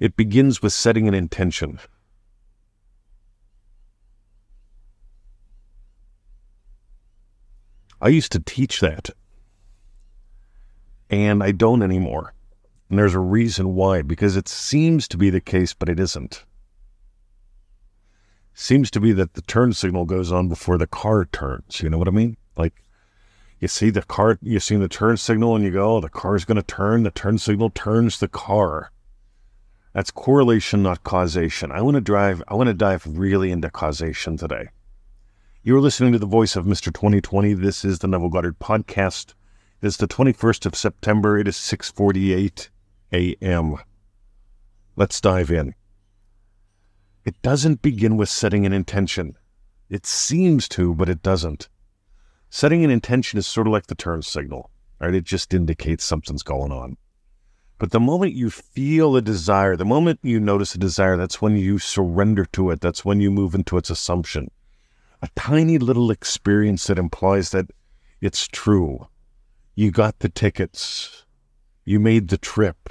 It begins with setting an intention. I used to teach that, and I don't anymore. And there's a reason why, because it seems to be the case, but it isn't. Seems to be that the turn signal goes on before the car turns. You know what I mean? Like, you see the car, you see the turn signal, and you go, oh, the car's going to turn. The turn signal turns the car. That's correlation, not causation. I want to drive, I want to dive really into causation today. You're listening to the voice of Mr. 2020. This is the Neville Goddard podcast. It is the 21st of September. It is 6:48 a.m. Let's dive in. It doesn't begin with setting an intention. It seems to, but it doesn't. Setting an intention is sort of like the turn signal, right? It just indicates something's going on. But the moment you feel a desire, the moment you notice a desire, that's when you surrender to it. That's when you move into its assumption a tiny little experience that implies that it's true. You got the tickets. You made the trip.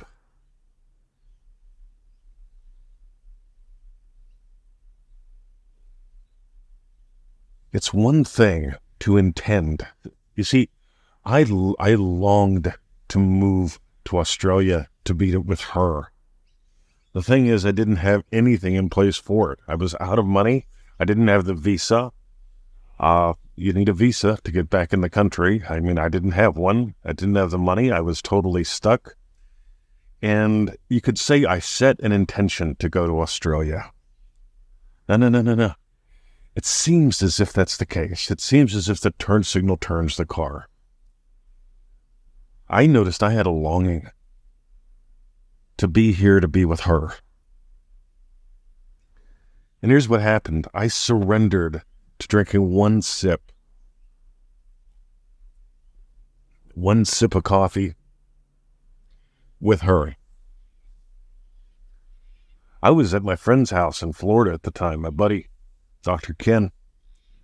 It's one thing to intend. You see, I, I longed to move to Australia to be with her. The thing is, I didn't have anything in place for it. I was out of money. I didn't have the visa. Uh, you need a visa to get back in the country. I mean, I didn't have one. I didn't have the money. I was totally stuck. And you could say I set an intention to go to Australia. No, no, no, no, no. It seems as if that's the case. It seems as if the turn signal turns the car. I noticed I had a longing to be here to be with her. And here's what happened I surrendered to drinking one sip, one sip of coffee with her. I was at my friend's house in Florida at the time, my buddy, Dr. Ken,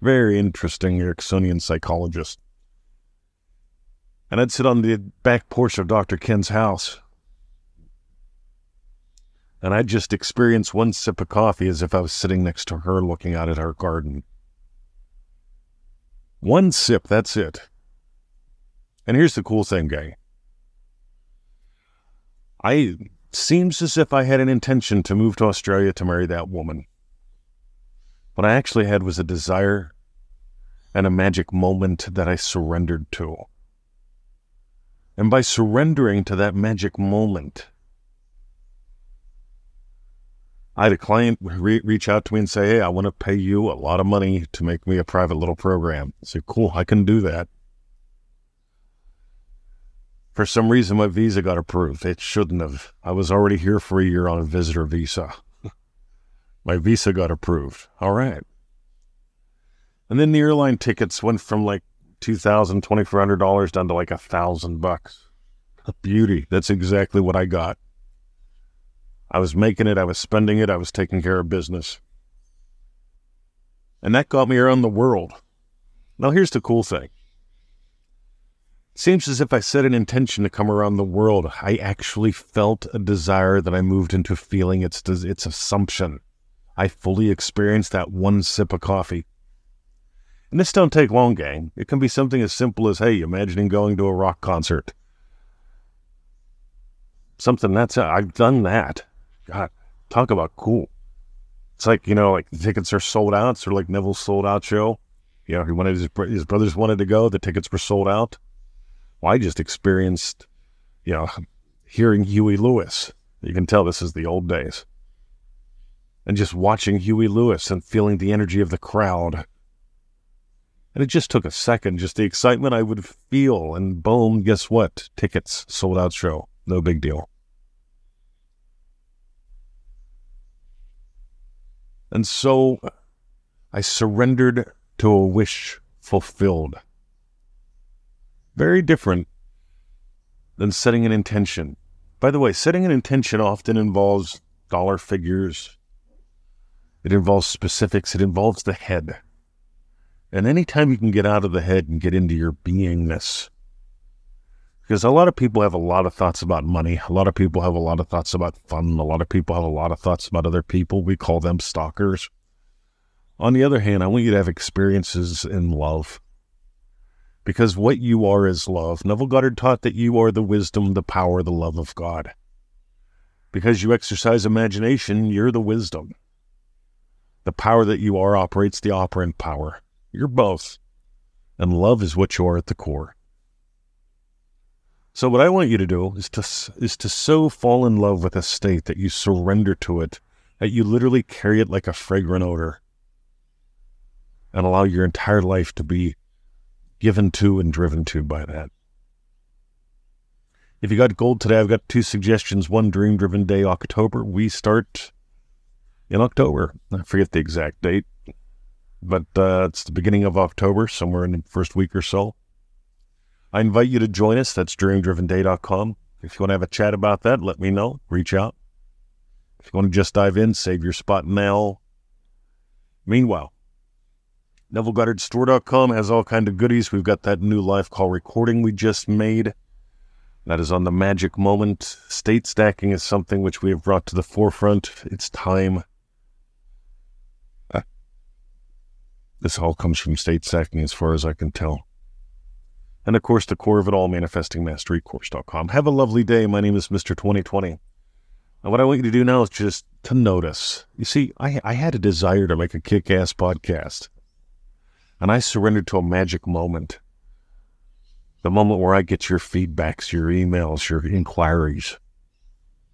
very interesting Ericksonian psychologist. And I'd sit on the back porch of Dr. Ken's house and I'd just experience one sip of coffee as if I was sitting next to her looking out at her garden. One sip, that's it. And here's the cool thing, gang. I seems as if I had an intention to move to Australia to marry that woman. What I actually had was a desire and a magic moment that I surrendered to. And by surrendering to that magic moment, I had a client re- reach out to me and say, Hey, I want to pay you a lot of money to make me a private little program. I said, Cool, I can do that. For some reason, my visa got approved. It shouldn't have. I was already here for a year on a visitor visa. my visa got approved. All right. And then the airline tickets went from like $2,000, $2,400 down to like a thousand bucks. A beauty. That's exactly what I got. I was making it, I was spending it, I was taking care of business. And that got me around the world. Now, here's the cool thing. Seems as if I set an intention to come around the world. I actually felt a desire that I moved into feeling its, its assumption. I fully experienced that one sip of coffee. And this don't take long, gang. It can be something as simple as, hey, imagining going to a rock concert. Something that's, I've done that. God, talk about cool. It's like, you know, like the tickets are sold out. It's sort of like Neville's sold out show. You know, he wanted his, his brothers wanted to go. The tickets were sold out. Well, I just experienced, you know, hearing Huey Lewis. You can tell this is the old days. And just watching Huey Lewis and feeling the energy of the crowd. And it just took a second, just the excitement I would feel. And boom, guess what? Tickets, sold out show. No big deal. And so I surrendered to a wish fulfilled. Very different than setting an intention. By the way, setting an intention often involves dollar figures, it involves specifics, it involves the head. And anytime you can get out of the head and get into your beingness, Because a lot of people have a lot of thoughts about money. A lot of people have a lot of thoughts about fun. A lot of people have a lot of thoughts about other people. We call them stalkers. On the other hand, I want you to have experiences in love. Because what you are is love. Neville Goddard taught that you are the wisdom, the power, the love of God. Because you exercise imagination, you're the wisdom. The power that you are operates the operant power. You're both. And love is what you are at the core. So what I want you to do is to is to so fall in love with a state that you surrender to it, that you literally carry it like a fragrant odor, and allow your entire life to be given to and driven to by that. If you got gold today, I've got two suggestions. One dream driven day, October. We start in October. I forget the exact date, but uh, it's the beginning of October, somewhere in the first week or so. I invite you to join us. That's dreamdrivenday.com. If you want to have a chat about that, let me know. Reach out. If you want to just dive in, save your spot now. Meanwhile, NevilleGoddardStore.com has all kind of goodies. We've got that new live call recording we just made. That is on the magic moment. State stacking is something which we have brought to the forefront. It's time. Uh, this all comes from state stacking as far as I can tell. And of course, the core of it all, manifestingmasterycourse.com. Have a lovely day. My name is Mr. 2020. And what I want you to do now is just to notice. You see, I, I had a desire to make a kick ass podcast. And I surrendered to a magic moment. The moment where I get your feedbacks, your emails, your inquiries,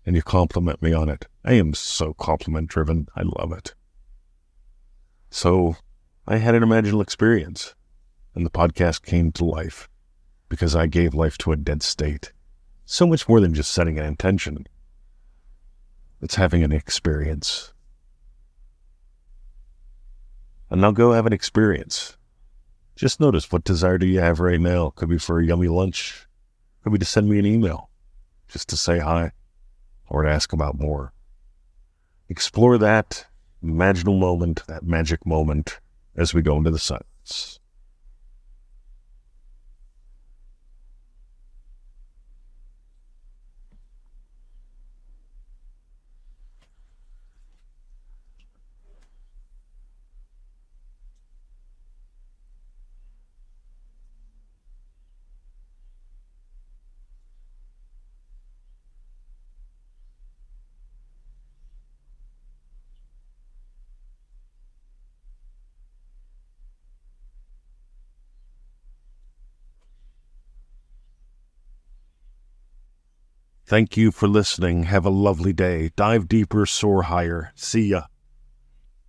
and you compliment me on it. I am so compliment driven. I love it. So I had an imaginal experience, and the podcast came to life because I gave life to a dead state. So much more than just setting an intention, it's having an experience. And now go have an experience. Just notice what desire do you have right now? Could be for a yummy lunch, could be to send me an email just to say hi or to ask about more. Explore that magical moment, that magic moment as we go into the silence. Thank you for listening. Have a lovely day. Dive deeper, soar higher. See ya.